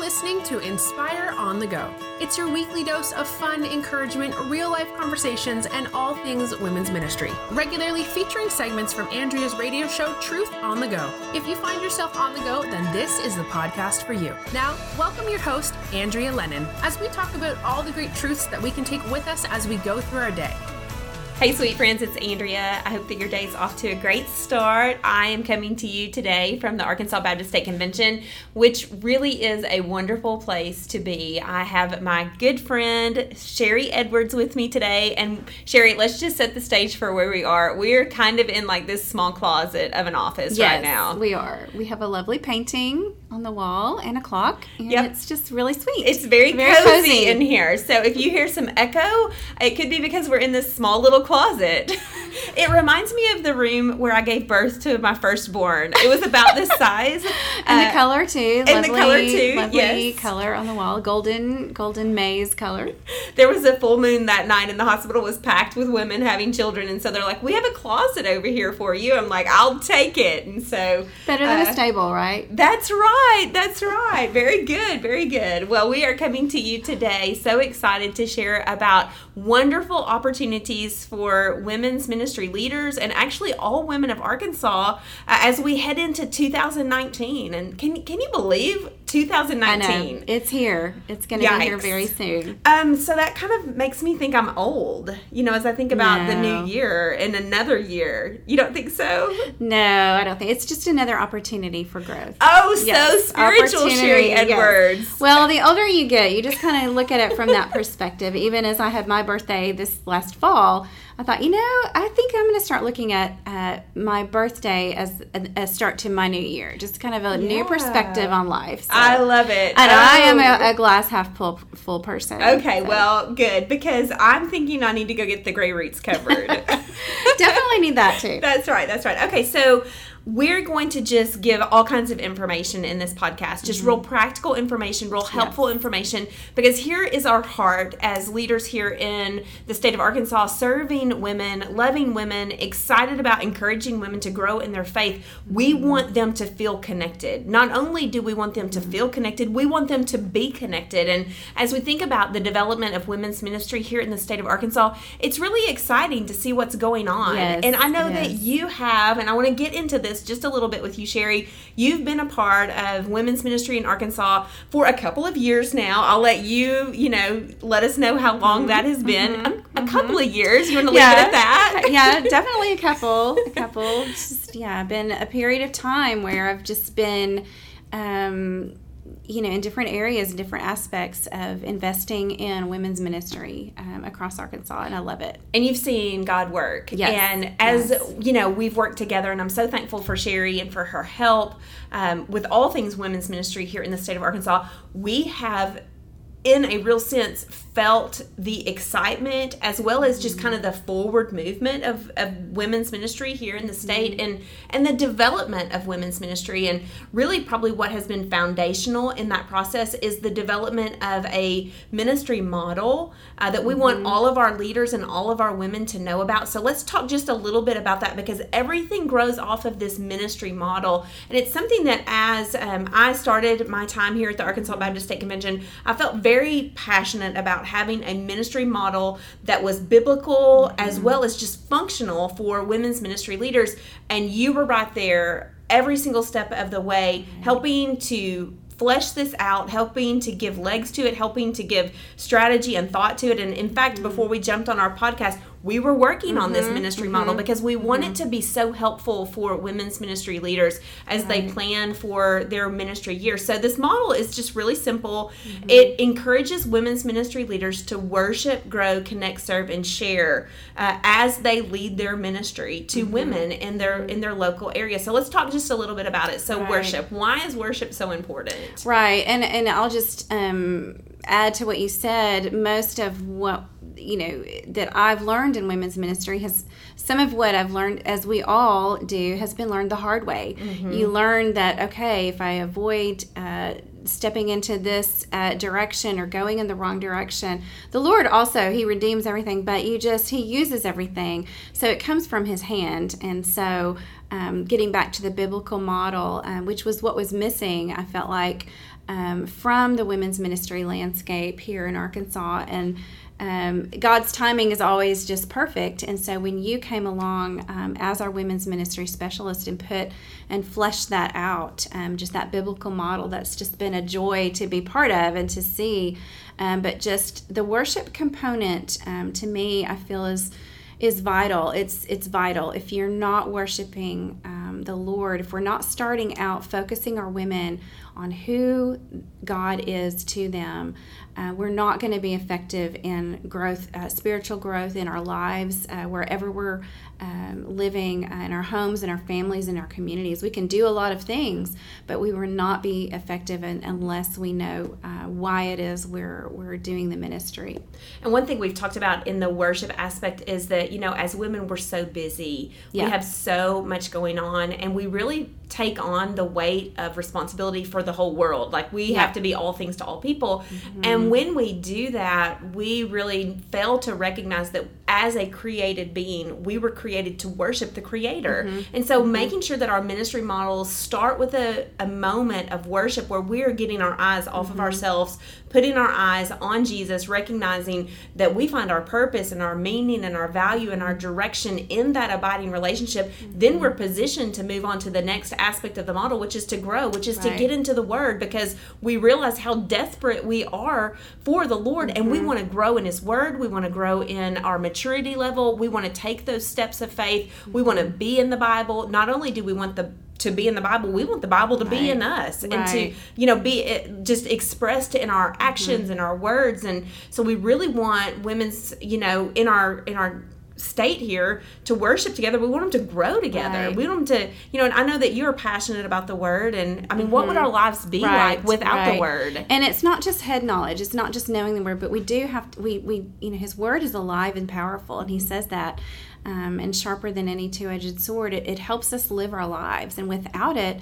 listening to Inspire on the Go. It's your weekly dose of fun, encouragement, real life conversations, and all things women's ministry. Regularly featuring segments from Andrea's radio show, Truth on the Go. If you find yourself on the go, then this is the podcast for you. Now, welcome your host, Andrea Lennon, as we talk about all the great truths that we can take with us as we go through our day. Hey, sweet friends, it's Andrea. I hope that your day is off to a great start. I am coming to you today from the Arkansas Baptist State Convention, which really is a wonderful place to be. I have my good friend Sherry Edwards with me today. And Sherry, let's just set the stage for where we are. We're kind of in like this small closet of an office yes, right now. We are. We have a lovely painting on the wall and a clock. And Yep. it's just really sweet. It's very, Very cozy, cozy. in here. So if you hear some echo, it could be because we're in this small little closet. it reminds me of the room where I gave birth to my firstborn. It was about this size. and Uh, the color too. and the color, too, Lovely yes. color on the wall. Golden golden maize color. There was a full moon that night, and the hospital was packed with women having children. And so they're like, "We have a closet over here for you." I'm like, "I'll take it." And so Better than uh, a stable, right? That's right. That's right. Very good. Very good. Well, we are coming to you today. So excited to share about wonderful opportunities for women's ministry leaders and actually all women of Arkansas uh, as we head into 2019. And can can you believe I 2019? know. It's here. It's going to be here very soon. Um, so that kind of makes me think I'm old, you know, as I think about the new year and another year. You don't think so? No, I don't think. It's just another opportunity for growth. Oh, so spiritual, Sherry yes. Edwards. Well, the older you get, you just kind of look at it from that perspective. Even as I had my birthday this last fall, I thought, you know, I think I'm going to start looking at uh, my birthday as a, a start to my new year, just kind of a new perspective on life. So- I love it. and I am Oh. a, a glass half full full person. Okay, so. well, good because I'm thinking I need to go get the gray roots covered. definitely need that too. that's right. That's right. Okay, so we're going to just give all kinds of information in this podcast, just real mm-hmm. practical information, real helpful information, because here is our heart as leaders here in the state of Arkansas, serving women, loving women, excited about encouraging women to grow in their faith. We mm-hmm. want them to feel connected. Not only do we want them to mm-hmm. feel connected, we want them to be connected. And as we think about the development of women's ministry here in the state of Arkansas, it's really exciting to see what's going on. Yes, and I know that you have, and I want to get into this just a little bit with you, Sherry. You've been a part of women's ministry in Arkansas for a couple of years now. I'll let you, you know, let us know how long that has been. A, a couple of years. You want to leave it at that? yeah, definitely a couple. A couple. Just yeah, been a period of time where I've just been um you know, in different areas and different aspects of investing in women's ministry um, across Arkansas, and I love it. and you've seen God work. Yes, And as yes. you know, we've worked together, and I'm so thankful for Sherry and for her help um, with all things women's ministry here in the state of Arkansas. We have, in a real sense, felt the excitement as well as just kind of the forward movement of, of women's ministry here in the state and and the development of women's ministry. And really probably what has been foundational in that process is the development of a ministry model uh, that we want all of our leaders and all of our women to know about. So let's talk just a little bit about that because everything grows off of this ministry model. And it's something that as um, i started my time here at the arkansas baptist state convention i felt very passionate about having a ministry model that was biblical mm-hmm. as well as just functional for women's ministry leaders. And you were right there every single step of the way, mm-hmm. helping to flesh this out, helping to give legs to it, helping to give strategy and thought to it. And in fact, mm-hmm. before we jumped on our podcast, we were working on this mm-hmm, ministry model mm-hmm, because we want it mm-hmm. to be so helpful for women's ministry leaders as they plan for their ministry year. So this model is just really simple. It encourages women's ministry leaders to worship, grow, connect, serve, and share uh, as they lead their ministry to women in their in their local area. So let's talk just a little bit about it. So Right. worship. Why is worship so important? Right, and and I'll just um, add to what you said. Most of what you know that I've learned in women's ministry has some of what I've learned, as we all do, has been learned the hard way. You learn that okay, if I avoid. Uh, stepping into this uh, direction or going in the wrong direction the lord also he redeems everything but you just he uses everything so it comes from his hand and so um, getting back to the biblical model um, which was what was missing i felt like um, from the women's ministry landscape here in Arkansas. And um, God's timing is always just perfect. And so when you came along um, as our women's ministry specialist and put and fleshed that out, um, just that biblical model, that's just been a joy to be part of and to see. Um, but just the worship component um, to me, I feel is is vital. It's it's vital. If you're not worshiping um, the Lord, if we're not starting out focusing our women on who God is to them, uh, we're not going to be effective in growth, uh, spiritual growth in our lives, uh, wherever we're um, living uh, in our homes, in our families, in our communities. We can do a lot of things, but we will not be effective in, unless we know uh, why it is we're, we're doing the ministry. And one thing we've talked about in the worship aspect is that, you know, as women, we're so busy. Yeah. We have so much going on, and we really take on the weight of responsibility for the whole world. Like we yeah. have to be all things to all people. Mm-hmm. And when we do that, we really fail to recognize that as a created being, we were created to worship the creator. Mm-hmm. And so mm-hmm. making sure that our ministry models start with a, a moment of worship where we're getting our eyes off of mm-hmm. ourselves, putting our eyes on Jesus, recognizing that we find our purpose and our meaning and our value and our direction in that abiding relationship, then we're positioned to move on to the next aspect of the model, which is to grow, which is right. to get into the Word because we realize how desperate we are for the Lord mm-hmm. and we mm-hmm. want to grow in His Word. We want to grow in our maturity level. We want to take those steps of faith. We want to be in the Bible. Not only do we want the to be in the Bible. We want the Bible to right. be in us right. and to, you know, be just expressed in our actions mm-hmm. and our words. And so we really want women's, you know, in our in our state here to worship together. We want them to grow together. Right. We want them to, you know, and I know that you're passionate about the word. And I mean, mm-hmm. what would mm-hmm. our lives be right. like without right. the word? And it's not just head knowledge. It's not just knowing the word, but we do have to, we, we, you know, his word is alive and powerful. And he says that, um, and sharper than any two edged sword. It, it helps us live our lives. And without it,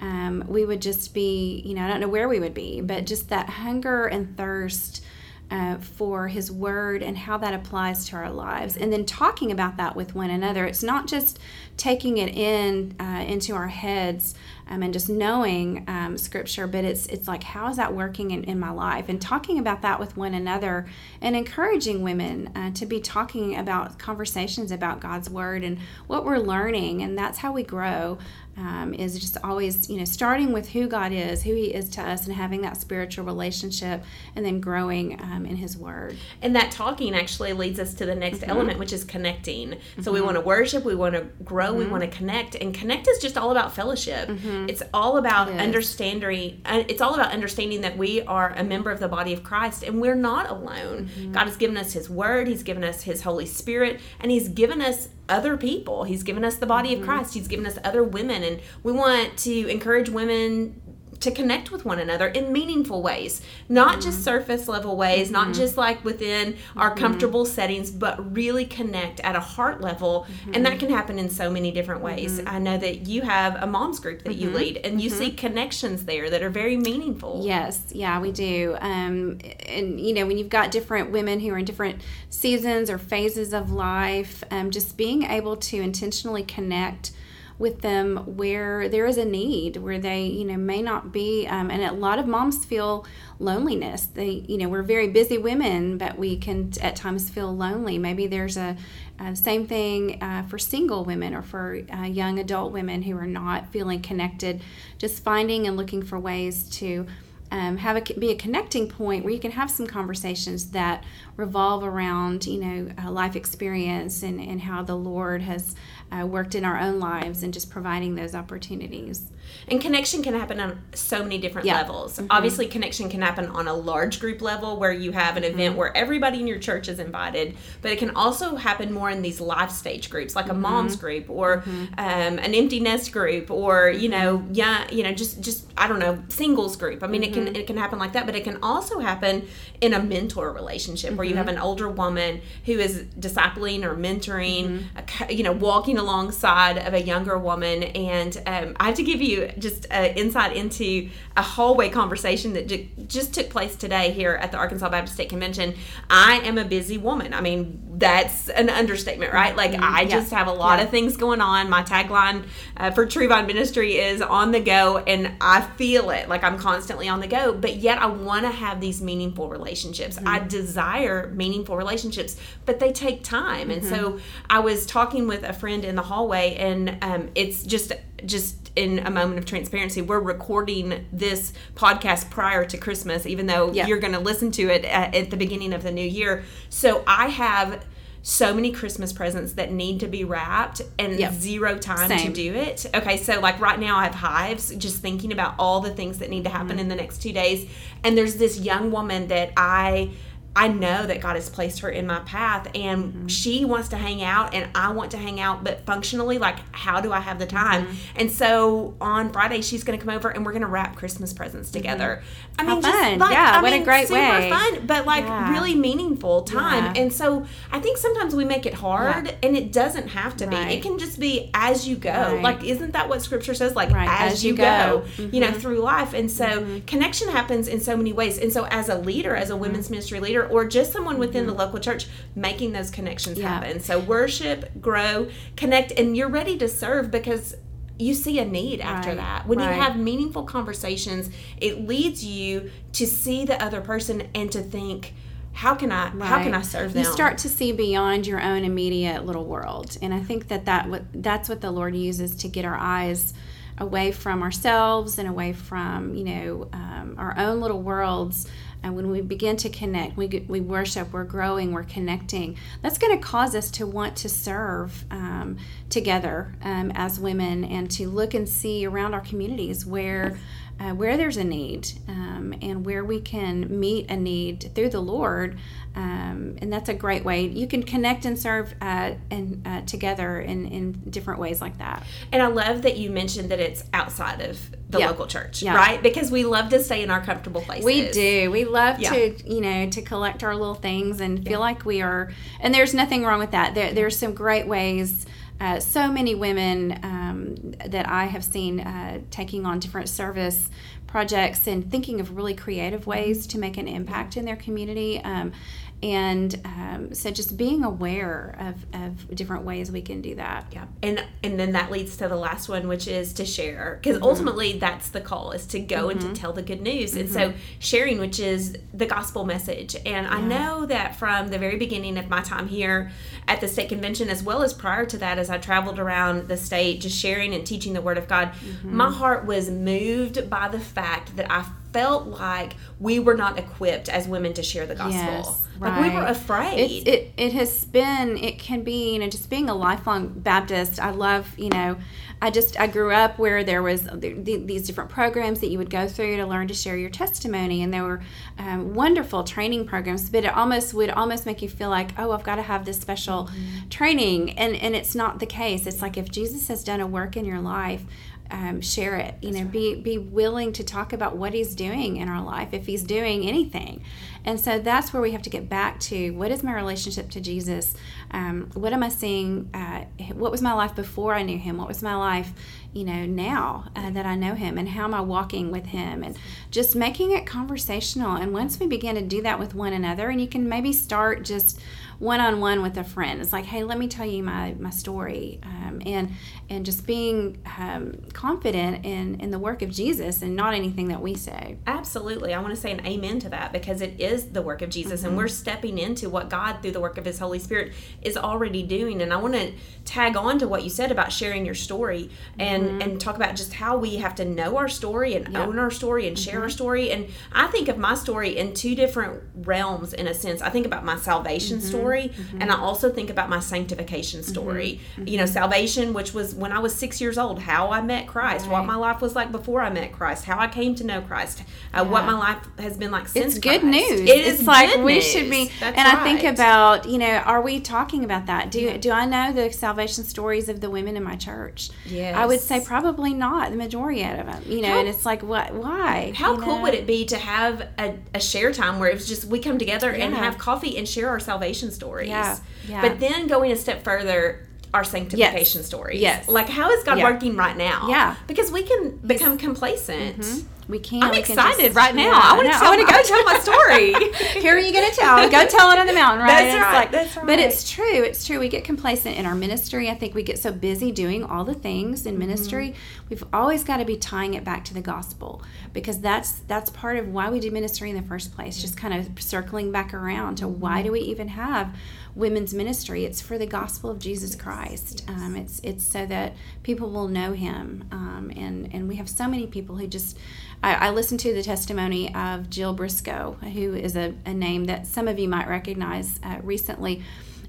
um, we would just be, you know, I don't know where we would be, but just that hunger and thirst uh, for His Word and how that applies to our lives, and then talking about that with one another. It's not just taking it in uh, into our heads um, and just knowing um, Scripture, but it's it's like how is that working in, in my life, and talking about that with one another, and encouraging women uh, to be talking about conversations about God's Word and what we're learning, and that's how we grow um, is just always, you know, starting with who God is, who He is to us, and having that spiritual relationship, and then growing um, in His Word. And that talking actually leads us to the next mm-hmm. element, which is connecting. Mm-hmm. So we want to worship, we want to grow, mm-hmm. we want to connect, and connect is just all about fellowship. Mm-hmm. It's all about it understanding. Uh, it's all about understanding that we are a member of the body of Christ, and we're not alone. Mm-hmm. God has given us His Word, He's given us His Holy Spirit, and He's given us other people. He's given us the body mm-hmm. of Christ. He's given us other women and we want to encourage women to connect with one another in meaningful ways, not mm-hmm. just surface level ways, mm-hmm. not just like within our mm-hmm. comfortable settings, but really connect at a heart level. And that mm-hmm. can happen in so many different ways. Mm-hmm. I know that you have a mom's group that you mm-hmm. lead, and you see connections there that are very meaningful. Yes, yeah, we do. Um, and you know, when you've got different women who are in different seasons or phases of life, um, just being able to intentionally connect with them where there is a need where they you know may not be um, and a lot of moms feel loneliness. They you know we're very busy women but we can at times feel lonely. Maybe there's a, same thing uh, for single women or for uh, young adult women who are not feeling connected. Just finding and looking for ways to um, have a be a connecting point where you can have some conversations that revolve around you know uh, life experience and, and how the Lord has uh, worked in our own lives and just providing those opportunities. And connection can happen on so many different yeah. levels. Mm-hmm. Obviously, connection can happen on a large group level where you have an event mm-hmm. where everybody in your church is invited, but it can also happen more in these life stage groups, like a mm-hmm. mom's group or mm-hmm. um, an empty nest group, or you know, mm-hmm. yeah, you know, just just I don't know, singles group. I mean, it can mm-hmm. it can happen like that, but it can also happen in a mentor relationship where you have an older woman who is discipling or mentoring, a, you know, walking alongside of a younger woman, and um, I have to give you just uh, insight into a hallway conversation that j- just took place today here at the Arkansas Baptist State Convention. I am a busy woman. I mean, that's an understatement, right? Like, mm-hmm. I just have a lot yeah. of things going on. My tagline uh, for True Vine Ministry is on the go, and I feel it. Like, I'm constantly on the go, but yet I want to have these meaningful relationships. I desire meaningful relationships, but they take time. And so I was talking with a friend in the hallway, and um, it's just just in a moment of transparency, we're recording this podcast prior to Christmas, even though Yeah. you're going to listen to it at, at the beginning of the new year. So I have so many Christmas presents that need to be wrapped and Yep. zero time to do it. Okay, so like right now I have hives just thinking about all the things that need to happen mm-hmm. in the next 2 days and there's this young woman that I I know that God has placed her in my path and she wants to hang out and I want to hang out but functionally like how do I have the time? And so on Friday she's going to come over and we're going to wrap Christmas presents together. I How mean just like Yeah, I what a mean, great super way. fun but like Yeah. really meaningful time. Yeah. And so I think sometimes we make it hard and it doesn't have to be. It can just be as you go. Right. Like isn't that what scripture says like Right, as, as you you go, go. Mm-hmm. you know through life. And so connection happens in so many ways. And so as a leader, as a Mm-hmm. women's ministry leader or just someone within the local church making those connections Yeah. happen. So worship, grow, connect and you're ready to serve because you see a need after Right, that. When right. you have meaningful conversations, it leads you to see the other person and to think, how can I how can I serve them? You start to see beyond your own immediate little world, and I think that that what that's what the Lord uses to get our eyes away from ourselves and away from you know um, our own little worlds. And when we begin to connect, we we worship, we're growing, we're connecting. That's going to cause us to want to serve um, together um, as women and to look and see around our communities where uh, where there's a need um, and where we can meet a need through the Lord. Um, and that's a great way. You can connect and serve uh, and uh, together in, in different ways like that. And I love that you mentioned that it's outside of the Yeah. local church, Yeah. right? Because we love to stay in our comfortable places. We do. We love Yeah. to, you know, to collect our little things and feel like we are. And there's nothing wrong with that. There, there's some great ways. Uh, so many women um, that I have seen uh, taking on different service projects and thinking of really creative ways to make an impact in their community. Um, and um, so just being aware of, of different ways we can do that. Yeah. And and then that leads to the last one, which is to share. Because mm-hmm. ultimately that's the call is to go and to mm-hmm. tell the good news. And so mm-hmm. sharing, which is the gospel message. And I know that from the very beginning of my time here at the state convention, as well as prior to that, as I traveled around the state just sharing and teaching the word of God, my heart was moved by the fact that I felt like we were not equipped as women to share the gospel. Yes, like we were afraid. It, it it has been it can be you know just being a lifelong Baptist. I love you know I just I grew up where there was the, the, these different programs that you would go through to learn to share your testimony, and there were um, wonderful training programs. But it almost would almost make you feel like oh I've got to have this special Mm-hmm. training, and and it's not the case. It's like if Jesus has done a work in your life. Um, share it you know be be willing to talk about what he's doing in our life if he's doing anything and so that's where we have to get back to what is my relationship to Jesus? Um, what am I seeing? Uh, what was my life before I knew Him? What was my life, you know, now uh, that I know Him? And how am I walking with Him? And just making it conversational. And once we begin to do that with one another, and you can maybe start just one on one with a friend. It's like, hey, let me tell you my my story, um, and and just being um, confident in in the work of Jesus and not anything that we say. Absolutely. I want to say an amen to that because it is the work of Jesus and we're stepping into what God through the work of his Holy Spirit is already doing and I want to tag on to what you said about sharing your story and and talk about just how we have to know our story and own our story and share our story and I think of my story in two different realms in a sense. I think about my salvation story Mm-hmm. and I also think about my sanctification mm-hmm. story. Mm-hmm. You know, salvation which was when I was 6 years old, how I met Christ, what my life was like before I met Christ, how I came to know Christ, uh, what my life has been like since it's good Christ. news. It it's is like we news. should be. That's and I think about you know, are we talking about that? Do do I know the salvation stories of the women in my church? I would say probably not. The majority of them, you know. How- and it's like, what? Why? How cool know? would it be to have a, a share time where it's just we come together and have coffee and share our salvation stories? Yeah, yeah. But then going a step further, our sanctification stories. Yes. Like how is God Yeah. working right now? Yeah. Because we can become complacent. Mm-hmm. We can. I'm we can excited just- right now. Yeah, I want to no. I want to go tell my story. Here are you going to tell? Go tell it on the mountain, right? That's right, that's But it's true. It's true. We get complacent in our ministry. I think we get so busy doing all the things in ministry. Mm-hmm. We've always got to be tying it back to the gospel because that's that's part of why we do ministry in the first place. Just kind of circling back around to why do we even have women's ministry? It's for the gospel of Jesus Christ. Um, it's it's so that people will know Him. Um, and and we have so many people who just. I, I listened to the testimony of Jill Briscoe, who is a, a name that some of you might recognize uh, recently.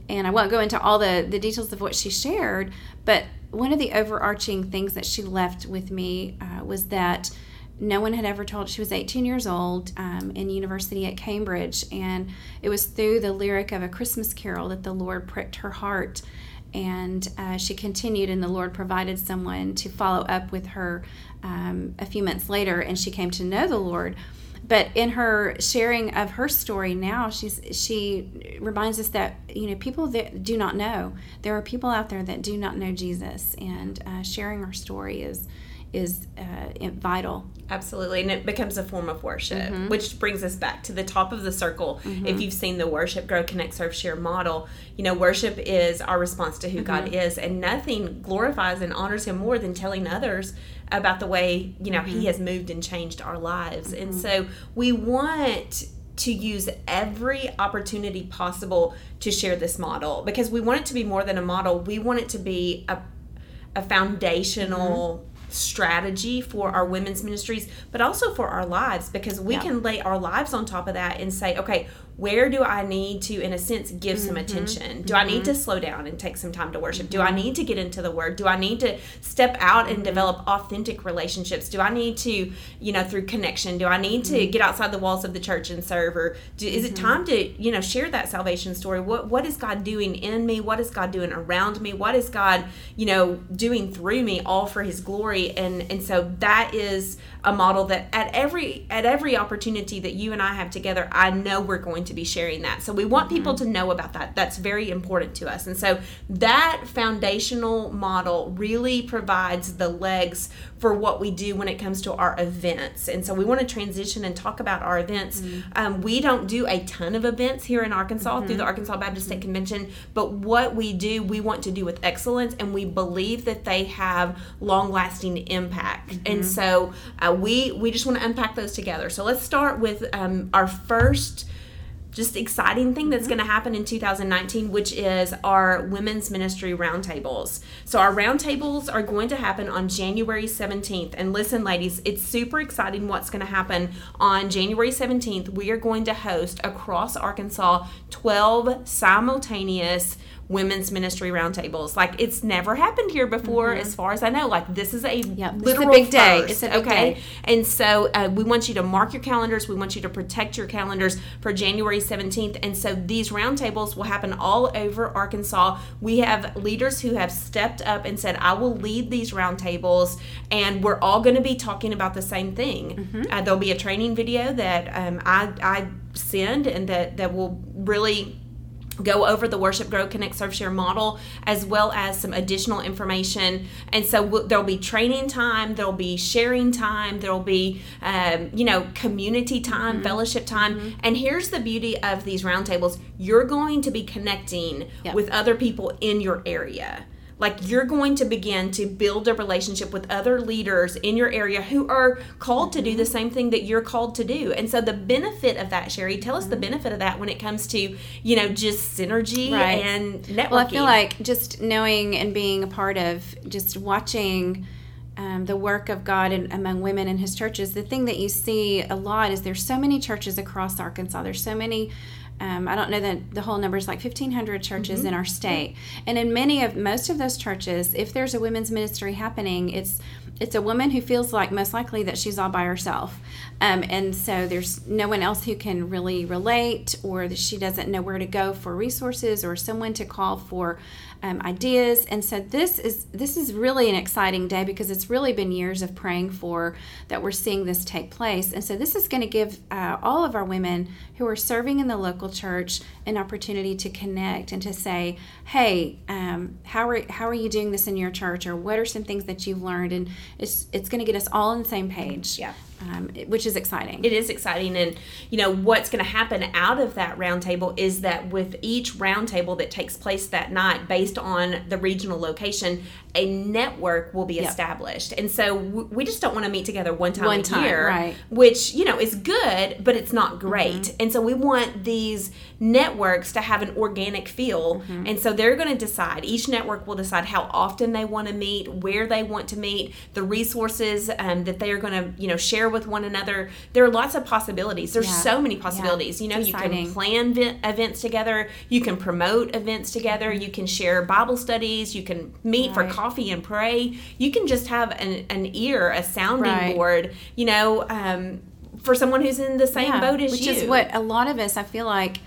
And I won't go into all the, the details of what she shared, but one of the overarching things that she left with me uh, was that no one had ever told she was 18 years old um, in university at cambridge and it was through the lyric of a christmas carol that the lord pricked her heart and uh, she continued and the lord provided someone to follow up with her um, a few months later and she came to know the lord. But in her sharing of her story now she's she reminds us that you know people that do not know. There are people out there that do not know jesus and uh, sharing our story is is uh, vital Absolutely, and it becomes a form of worship, Mm-hmm. which brings us back to the top of the circle. If you've seen the worship, grow, connect, serve, share model, you know worship is our response to who Mm-hmm. God is, and nothing glorifies and honors Him more than telling others about the way you know Mm-hmm. He has moved and changed our lives. And so we want to use every opportunity possible to share this model because we want it to be more than a model. We want it to be a a foundational strategy for our women's ministries, but also for our lives because we Yeah. can lay our lives on top of that and say, okay, where do I need to, in a sense, give some mm-hmm. attention? Do I need to mm-hmm. slow down and take some time to worship? Do I mm-hmm. need to get into the word? Do I need to step out and develop authentic relationships? Do I need to, you know, through connection, do I need to get outside the walls of the church and serve? Or do, is it time to, you know, share that salvation story? What What is God doing in me? What is God doing around me? What is God, you know, doing through me, all for His glory? And and so that is a model that at every at every opportunity that you and I have together, I know we're going to be sharing that. So we want people to know about that. That's very important to us. And so that foundational model really provides the legs for what we do when it comes to our events. And so we want to transition and talk about our events. Um, we don't do a ton of events here in Arkansas through the Arkansas Baptist State Convention, but what we do, we want to do with excellence, and we believe that they have long lasting impact. And so uh, we we just want to unpack those together. So let's start with um, our first just exciting thing that's mm-hmm. going to happen in 2019, which is our women's ministry roundtables. So, our roundtables are going to happen on January 17th. And listen, ladies, it's super exciting what's going to happen on January 17th. We are going to host across Arkansas 12 simultaneous women's ministry roundtables. Like it's never happened here before, as far as I know. Like this is a Yep, this is a literal big day. first, It's a big okay? day. And so uh, we want you to mark your calendars. We want you to protect your calendars for January 17th. And so these roundtables will happen all over Arkansas. We have leaders who have stepped up and said, I will lead these roundtables, and we're all going to be talking about the same thing. Mm-hmm. Uh, there'll be a training video that um, I, I send and that, that will really go over the worship grow connect serve share model as well as some additional information. And so w- there'll be training time there'll be sharing time there'll be um, you know community time fellowship time. And here's the beauty of these roundtables. You're going to be connecting Yep. with other people in your area like you're going to begin to build a relationship with other leaders in your area who are called to do the same thing that you're called to do. And so the benefit of that, Sherry, tell us the benefit of that when it comes to, you know, just synergy Right. and networking. Well, I feel like just knowing and being a part of just watching um, the work of God in, among women in His churches, the thing that you see a lot is there's so many churches across Arkansas. There's so many. Um, I don't know that the whole number is like 1,500 churches in our state, and in many of most of those churches, if there's a women's ministry happening, it's it's a woman who feels like most likely that she's all by herself, um, and so there's no one else who can really relate, or that she doesn't know where to go for resources or someone to call for um, ideas. And so this is this is really an exciting day because it's really been years of praying for that we're seeing this take place. And so this is going to give uh, all of our women who are serving in the local church an opportunity to connect and to say, "Hey, um, how are how are you doing this in your church? Or what are some things that you've learned?" And it's it's going to get us all on the same page. Yeah. Um, which is exciting. it is exciting and you know what's going to happen out of that roundtable is that with each roundtable that takes place that night based on the regional location a network will be established and so w- we just don't want to meet together one time One a time, year right. which you know is good but it's not great Mm-hmm. and so we want these networks to have an organic feel Mm-hmm. and so they're going to decide each network will decide how often they want to meet where they want to meet the resources um, that they are going to you know share with one another there are lots of possibilities. There's Yeah. so many possibilities. You know It's you can plan vi- events together. You can promote events together. You can share bible studies. You can meet for coffee and pray. You can just have an, an ear a sounding Right. board you know um, for someone who's in the same Yeah, boat as which you. Which is what a lot of us I feel like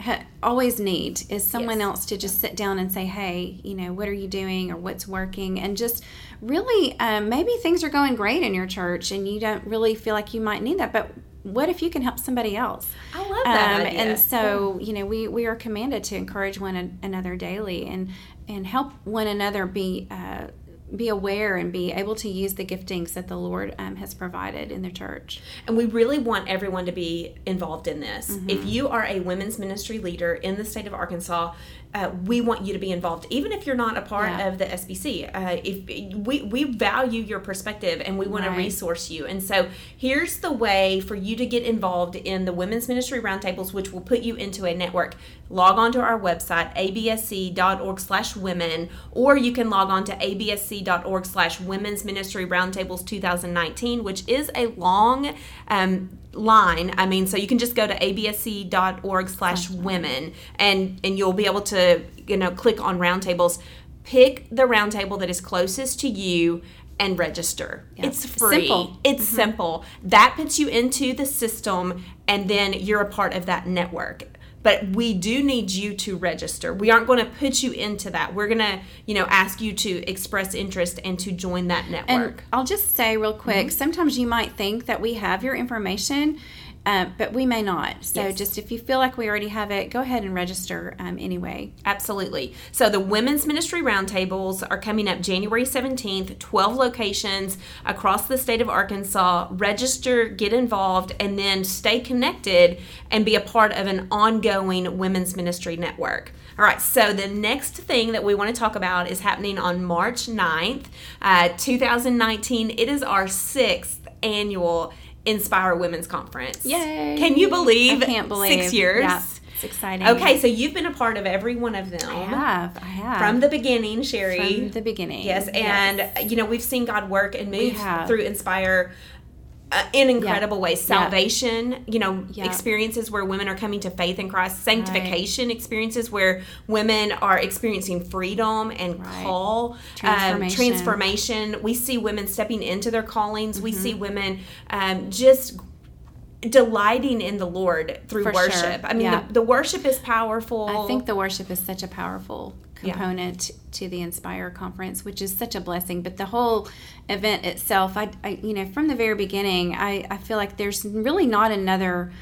ha- always need is someone Yes. else to just sit down and say, hey, you know, what are you doing or what's working, and just really um, maybe things are going great in your church and you don't really feel like you might need that, but what if you can help somebody else? I love that idea. Um, And so, you know, we, we are commanded to encourage one another daily and and help one another be uh, be aware and be able to use the giftings that the Lord um, has provided in the church. And we really want everyone to be involved in this. Mm-hmm. If you are a women's ministry leader in the state of Arkansas, uh, we want you to be involved, even if you're not a part Yeah. of the SBC. Uh, if we we value your perspective and we want to resource you, and so here's the way for you to get involved in the women's ministry roundtables, which will put you into a network. Log on to our website absc.org/women, or you can log on to absc.org/slash women's ministry roundtables 2019, which is a long um, line. I mean, so you can just go to absc.org slash women and and you'll be able to, you know, click on roundtables. Pick the roundtable that is closest to you and register. It's free. Simple. It's simple. That puts you into the system and then you're a part of that network. But we do need you to register. We aren't going to put you into that. We're going to, you know, ask you to express interest and to join that network. And I'll just say real quick Mm-hmm. sometimes you might think that we have your information, uh, but we may not. So Yes. just if you feel like we already have it, go ahead and register um, anyway. Absolutely. So the Women's Ministry Roundtables are coming up January 17th, 12 locations across the state of Arkansas. Register, get involved, and then stay connected and be a part of an ongoing women's ministry network. All right, so the next thing that we want to talk about is happening on March 9th, uh, 2019. It is our sixth annual Inspire Women's Conference. Yay! Can you believe I can't believe six years? Yeah, it's exciting. Okay, so you've been a part of every one of them I have. I have. from the beginning, Sherry. From the beginning. yes, and you know we've seen God work and move through Inspire. Uh, in incredible ways, Yeah. salvation, you know, Yeah. experiences where women are coming to faith in Christ, sanctification experiences where women are experiencing freedom and Right. call, Transformation. Um, transformation. We see women stepping into their callings. We Mm-hmm. see women um, just delighting in the Lord through For sure. worship. I mean, Yeah. the, the worship is powerful. I think the worship is such a powerful Yeah. component to the Inspire conference, which is such a blessing. But the whole event itself, I, I you know, from the very beginning, I, I feel like there's really not another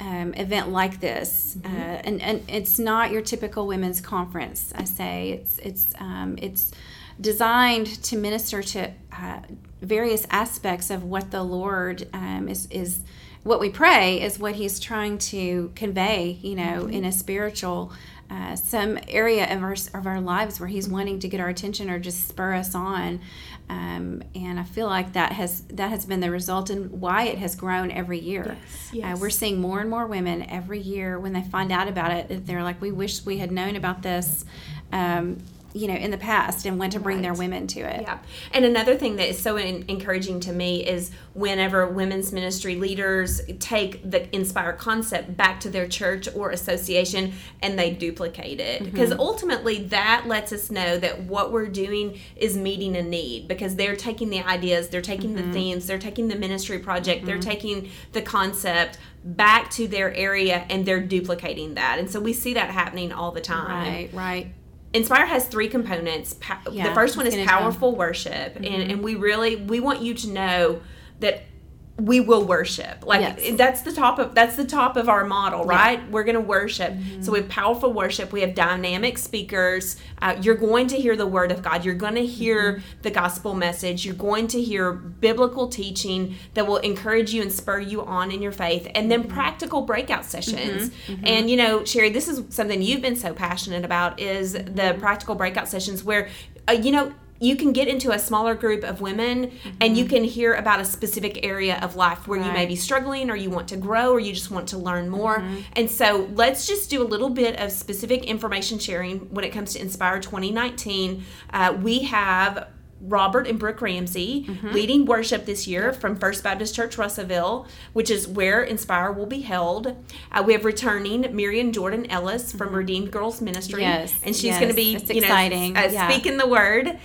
um, event like this, uh, and and it's not your typical women's conference. I say it's it's um, it's designed to minister to uh, various aspects of what the Lord um, is is what we pray is what He's trying to convey. You know, in a spiritual. Uh, some area of our, of our lives where he's wanting to get our attention or just spur us on um, and I feel like that has that has been the result and why it has grown every year. yes. Uh, we're seeing more and more women every year when they find out about it. They're like, we wish we had known about this, um, you know, in the past, and when to bring their women to it. Yeah. And another thing that is so en- encouraging to me is whenever women's ministry leaders take the Inspire concept back to their church or association and they duplicate it. Mm-hmm. Because ultimately, that lets us know that what we're doing is meeting a need because they're taking the ideas, they're taking the mm-hmm. themes, they're taking the ministry project, they're mm-hmm. taking the concept back to their area and they're duplicating that. And so we see that happening all the time. Right, right. Inspire has three components. Pa- Yeah, the first one is Mm-hmm. powerful worship, and, and we really we want you to know that we will worship like Yes. that's the top of that's the top of our model right we're going to worship Mm-hmm. so we have powerful worship we have dynamic speakers uh, you're going to hear the word of god you're going to hear Mm-hmm. the gospel message you're going to hear biblical teaching that will encourage you and spur you on in your faith and then Mm-hmm. practical breakout sessions and you know sherry this is something you've been so passionate about is Mm-hmm. the practical breakout sessions where uh, you know you can get into a smaller group of women and you can hear about a specific area of life where you may Mm-hmm. Be struggling or you want to grow or you just want to learn more. Mm-hmm. And so let's just do a little bit of specific information sharing when it comes to Inspire 2019. Uh, we have Robert and Brooke Ramsey Mm-hmm. leading worship this year from First Baptist Church Russellville, which is where Inspire will be held. Uh, we have returning Miriam Jordan Ellis from Redeemed Girls Ministry, Mm-hmm. Yes, and she's yes, going to be that's you know, exciting, uh, yeah. speaking the word, uh,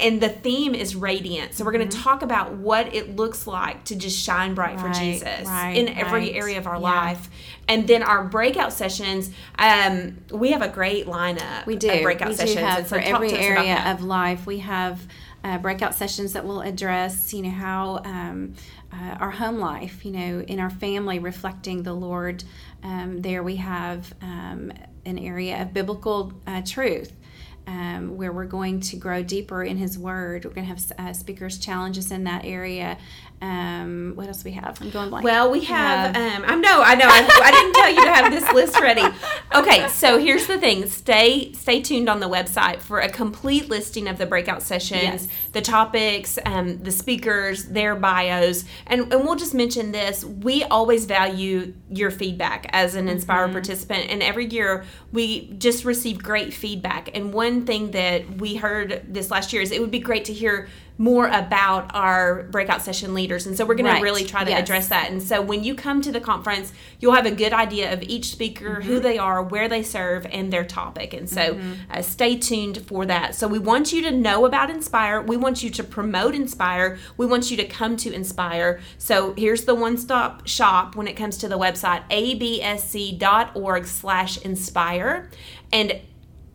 and the theme is radiant. So we're going to talk about what it looks like to just shine bright for Mm-hmm. Jesus right, in every right. area of our Yeah. life. And then our breakout sessions, um, we have a great lineup. We do. Of breakout we sessions. do have And so for every to us about area of life. We have uh, breakout sessions that will address, you know, how um, uh, our home life, you know, in our family, reflecting the Lord. Um, there we have um, an area of biblical uh, truth. Um, where we're going to grow deeper in His Word. We're going to have uh, speakers challenge us in that area. Um, what else we have? I'm going blank. Well, we have. Um, I know. I know. I, I didn't tell you to have this list ready. Okay, so here's the thing. Stay stay tuned on the website for a complete listing of the breakout sessions, Yes. the topics, um, the speakers, their bios, and and we'll just mention this. We always value your feedback as an Inspire Mm-hmm. participant, and every year we just receive great feedback. And one thing that we heard this last year is it would be great to hear more about our breakout session leaders. And so we're going Right. to really try to Yes. address that. And so when you come to the conference you'll have a good idea of each speaker who they are where they serve and their topic. And so uh, stay tuned for that. So we want you to know about inspire. We want you to promote inspire. We want you to come to inspire. So here's the one-stop shop when it comes to the website absc.org slash inspire. And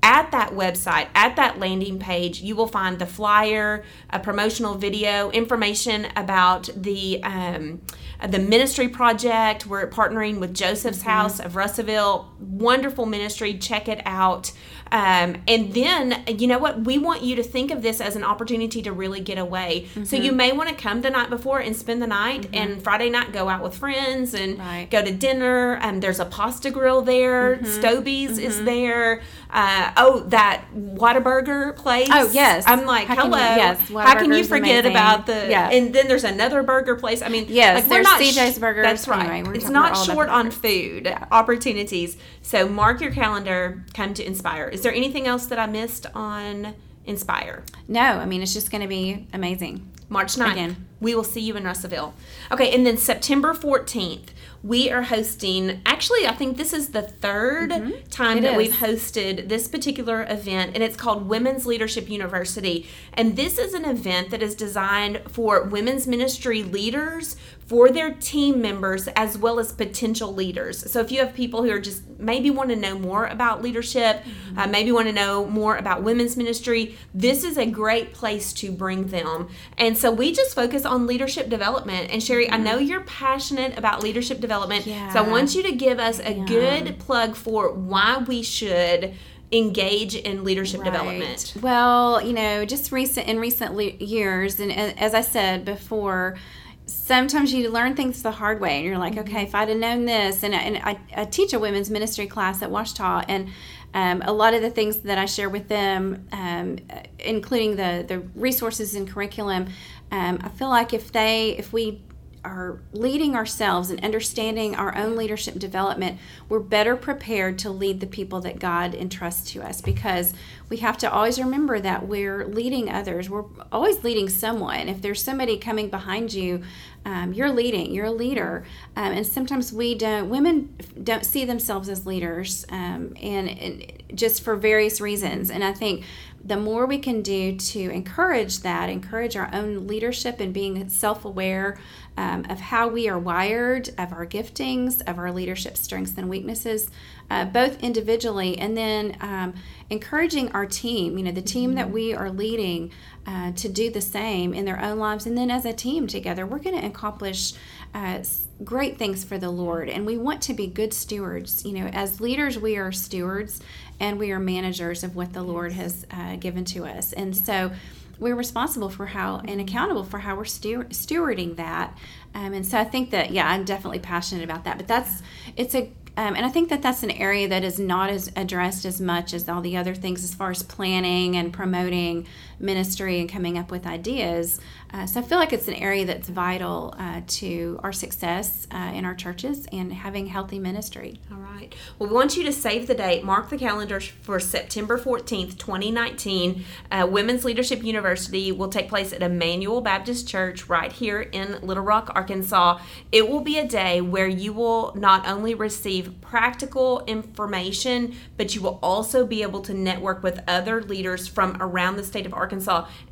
at that website, at that landing page, you will find the flyer, a promotional video, information about the um, the ministry project. We're partnering with Joseph's House of Russellville. Wonderful ministry. Check it out. Um, and then, you know what? We want you to think of this as an opportunity to really get away. So you may want to come the night before and spend the night, and Friday night go out with friends and Right. go to dinner. Um, there's a pasta grill there. Stoby's is there. Uh, oh, that Whataburger place. Oh, yes. I'm like, How can hello. you- yes, How can you forget amazing. about the? Yeah. And then there's another burger place. I mean, Yes, like, there's not CJ's Burgers. That's right. Anyway, it's not short on food opportunities. So mark your calendar. Come to Inspire. Is there anything else that I missed on Inspire? no, I mean it's just going to be amazing. March 9th. Again. We will see you in Russellville. Okay, and then September 14th, we are hosting, actually, I think this is the 3rd time Mm-hmm. It that is. we've hosted this particular event, and it's called Women's Leadership University. And this is an event that is designed for women's ministry leaders, for their team members, as well as potential leaders. So if you have people who are just maybe want to know more about leadership, Mm-hmm. uh, maybe want to know more about women's ministry, this is a great place to bring them. And so we just focus on leadership development. And Sherry, I know you're passionate about leadership development. So I Mm-hmm. Want you to give us a good plug for why we should engage in leadership development. Well, you know, just recent in recent le- years, and as I said before, sometimes you learn things the hard way, and you're like, Mm-hmm. okay, if I'd have known this, and, I- and I, I teach a women's ministry class at Ouachita, and um, a lot of the things that I share with them, um, including the the resources and curriculum, um, I feel like if they if we are leading ourselves and understanding our own leadership development, we're better prepared to lead the people that God entrusts to us because we have to always remember that we're leading others. We're always leading someone. If there's somebody coming behind you, um, you're leading, you're a leader. Um, and sometimes we don't, women don't see themselves as leaders. Um, and, and just for various reasons. And I think the more we can do to encourage that, encourage our own leadership and being self aware um, of how we are wired, of our giftings, of our leadership strengths and weaknesses, uh, both individually, and then um, encouraging our team, you know, the team that we are leading uh, to do the same in their own lives. And then as a team together, we're going to accomplish. Uh, great things for the Lord, and we want to be good stewards. You know, as leaders, we are stewards and we are managers of what the Lord has uh, given to us. And so we're responsible for how and accountable for how we're stewarding that. Um, and so I think that, yeah, I'm definitely passionate about that. But that's, it's a, um, and I think that that's an area that is not as addressed as much as all the other things as far as planning and promoting ministry and coming up with ideas. Uh, so I feel like it's an area that's vital uh, to our success uh, in our churches and having healthy ministry. All right. Well, we want you to save the date, mark the calendar for September 14th, 2019. Uh, Women's Leadership University will take place at Emmanuel Baptist Church right here in Little Rock, Arkansas. It will be a day where you will not only receive practical information, but you will also be able to network with other leaders from around the state of Arkansas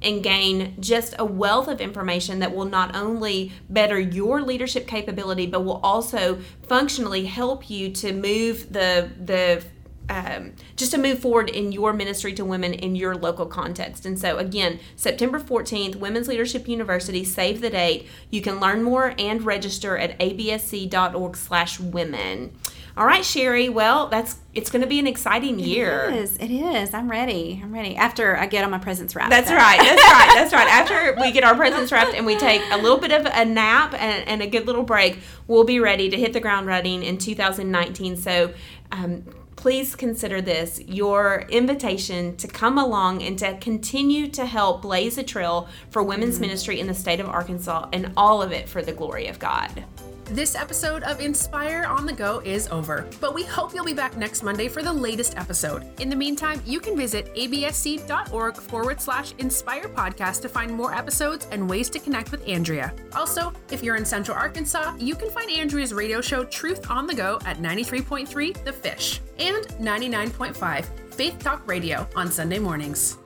and gain just a wealth of information that will not only better your leadership capability, but will also functionally help you to move the the um, just to move forward in your ministry to women in your local context. And so, again, September 14th, Women's Leadership University, save the date. You can learn more and register at absc.org slash women. All right, Sherry. Well, that's it's going to be an exciting year. It is. It is. I'm ready. I'm ready. After I get all my presents wrapped. That's right. That's right. That's right. After we get our presents wrapped and we take a little bit of a nap and, and a good little break, we'll be ready to hit the ground running in 2019. So. Um, please consider this your invitation to come along and to continue to help blaze a trail for women's mm-hmm. ministry in the state of Arkansas and all of it for the glory of God. This episode of Inspire on the Go is over, but we hope you'll be back next Monday for the latest episode. In the meantime, you can visit absc.org forward slash inspire podcast to find more episodes and ways to connect with Andrea. Also, if you're in Central Arkansas, you can find Andrea's radio show Truth on the Go at 93.3 The Fish and 99.5 Faith Talk Radio on Sunday mornings.